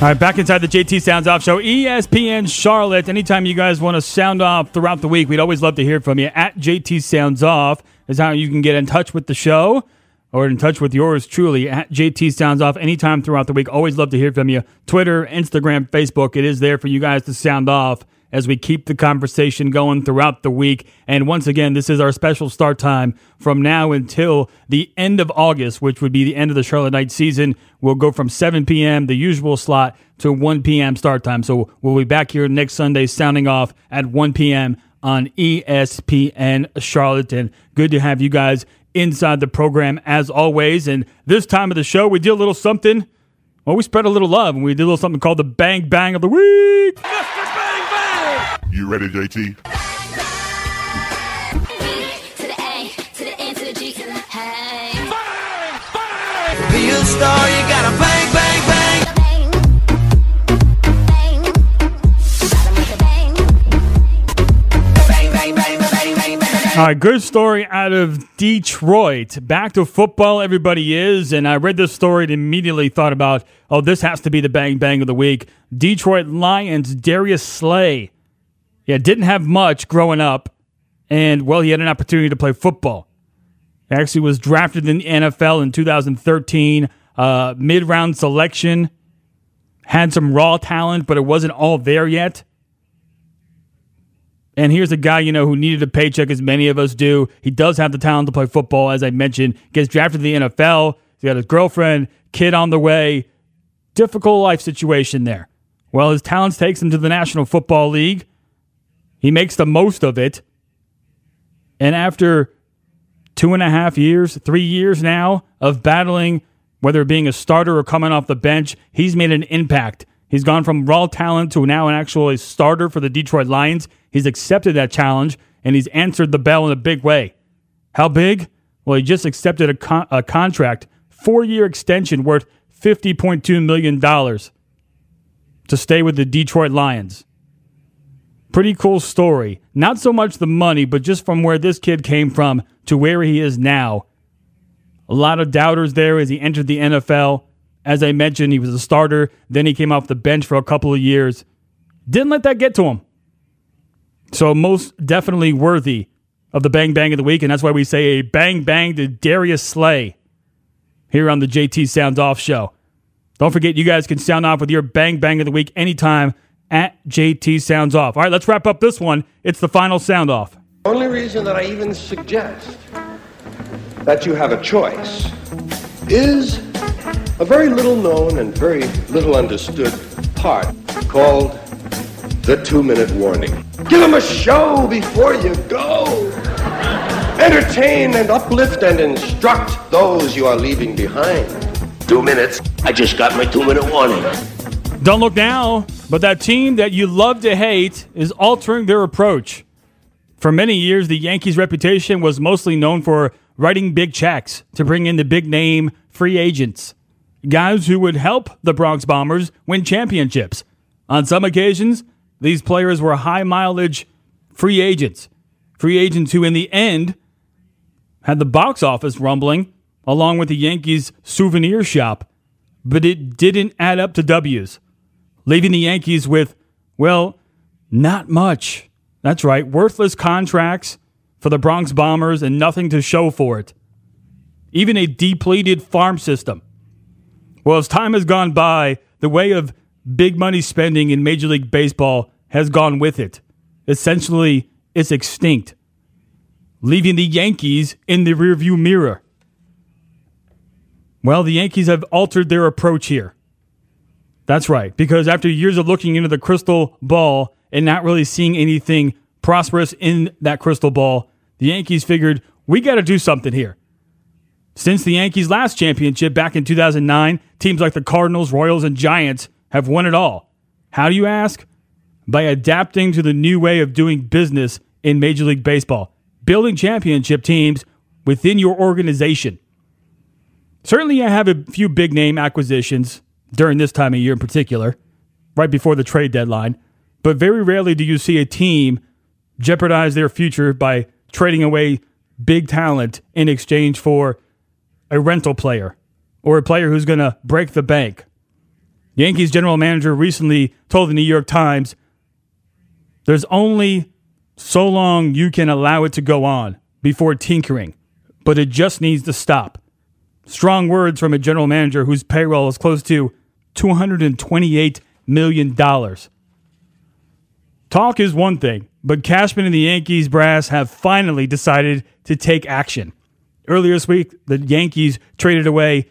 All right, back inside the JT Sounds Off Show, ESPN Charlotte. Anytime you guys want to sound off throughout the week, we'd always love to hear from you. At JT Sounds Off is how you can get in touch with the show or in touch with yours truly at JT Sounds Off anytime throughout the week. Always love to hear from you. Twitter, Instagram, Facebook, it is there for you guys to sound off as we keep the conversation going throughout the week. And once again, this is our special start time from now until the end of August, which would be the end of the Charlotte Knights season. We'll go from 7 p.m., the usual slot, to 1 p.m. start time. So we'll be back here next Sunday, sounding off at 1 p.m. on ESPN Charlotte. And good to have you guys inside the program as always. And this time of the show, we do a little something. Well, we spread a little love and we did a little something called the Bang Bang of the Week. You ready, JT? Be a star, you gotta bang, bang, bang. Bang, bang, bang, bang, bang, bang. All right, good story out of Detroit. Back to football, everybody is. And I read this story and immediately thought about, oh, this has to be the bang bang of the week. Detroit Lions, Darius Slay. Yeah, didn't have much growing up. And, well, he had an opportunity to play football. He actually was drafted in the NFL in 2013, uh, mid round selection. Had some raw talent, but it wasn't all there yet. And here's a guy, you know, who needed a paycheck as many of us do. He does have the talent to play football, as I mentioned. Gets drafted to the NFL. He's got his girlfriend, kid on the way. Difficult life situation there. Well, his talents takes him to the National Football League. He makes the most of it. And after two and a half years, three years now of battling, whether being a starter or coming off the bench, he's made an impact. He's gone from raw talent to now an actual starter for the Detroit Lions. He's accepted that challenge and he's answered the bell in a big way. How big? Well, he just accepted a, con- a contract, four year extension worth $50.2 million to stay with the Detroit Lions. Pretty cool story. Not so much the money, but just from where this kid came from to where he is now. A lot of doubters there as he entered the NFL. As I mentioned, he was a starter. Then he came off the bench for a couple of years. Didn't let that get to him. So, most definitely worthy of the bang bang of the week. And that's why we say a bang bang to Darius Slay here on the JT Sounds Off show. Don't forget, you guys can sound off with your bang bang of the week anytime at JT Sounds Off. All right, let's wrap up this one. It's the final sound off. Only reason that I even suggest that you have a choice is a very little known and very little understood part called the two minute warning. Give them a show before you go. Entertain and uplift and instruct those you are leaving behind. Two minutes. I just got my two minute warning. Don't look now, but that team that you love to hate is altering their approach. For many years, the Yankees' reputation was mostly known for writing big checks to bring in the big name free agents, guys who would help the Bronx Bombers win championships. On some occasions, these players were high mileage free agents, free agents who, in the end, had the box office rumbling along with the Yankees' souvenir shop, but it didn't add up to W's, leaving the Yankees with, well, not much. That's right, worthless contracts for the Bronx Bombers and nothing to show for it. Even a depleted farm system. Well, as time has gone by, the way of big money spending in Major League Baseball has gone with it. Essentially, it's extinct, leaving the Yankees in the rearview mirror. Well, the Yankees have altered their approach here. That's right, because after years of looking into the crystal ball and not really seeing anything prosperous in that crystal ball, the Yankees figured we got to do something here. Since the Yankees' last championship back in 2009, teams like the Cardinals, Royals, and Giants have won it all. How do you ask? By adapting to the new way of doing business in Major League Baseball, building championship teams within your organization. Certainly, I have a few big name acquisitions during this time of year in particular, right before the trade deadline, but very rarely do you see a team jeopardize their future by trading away big talent in exchange for a rental player or a player who's going to break the bank. Yankees general manager recently told the New York Times there's only so long you can allow it to go on before tinkering, but it just needs to stop. Strong words from a general manager whose payroll is close to $228 million. Talk is one thing, but Cashman and the Yankees brass have finally decided to take action. Earlier this week, the Yankees traded away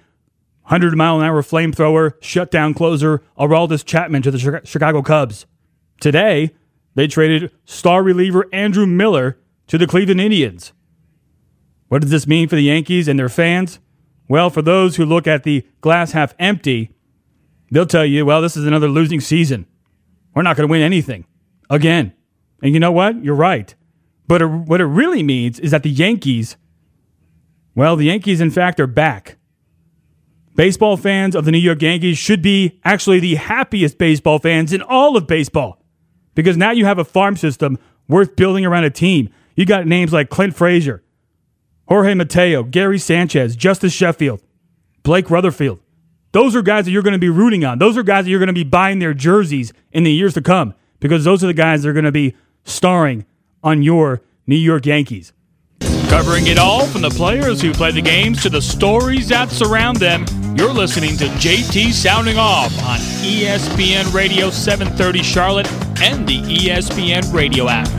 100 mile an hour flamethrower, shutdown closer Aroldis Chapman to the Chicago Cubs. Today, they traded star reliever Andrew Miller to the Cleveland Indians. What does this mean for the Yankees and their fans? Well, for those who look at the glass half empty, they'll tell you, well, this is another losing season. We're not going to win anything again. And you know what? You're right. But what it really means is that the Yankees, well, the Yankees, in fact, are back. Baseball fans of the New York Yankees should be actually the happiest baseball fans in all of baseball because now you have a farm system worth building around a team. You got names like Clint Frazier, Jorge Mateo, Gary Sanchez, Justus Sheffield, Blake Rutherford. Those are guys that you're going to be rooting on. Those are guys that you're going to be buying their jerseys in the years to come because those are the guys that are going to be starring on your New York Yankees. Covering it all from the players who play the games to the stories that surround them, you're listening to JT Sounding Off on ESPN Radio 730 Charlotte and the ESPN Radio app.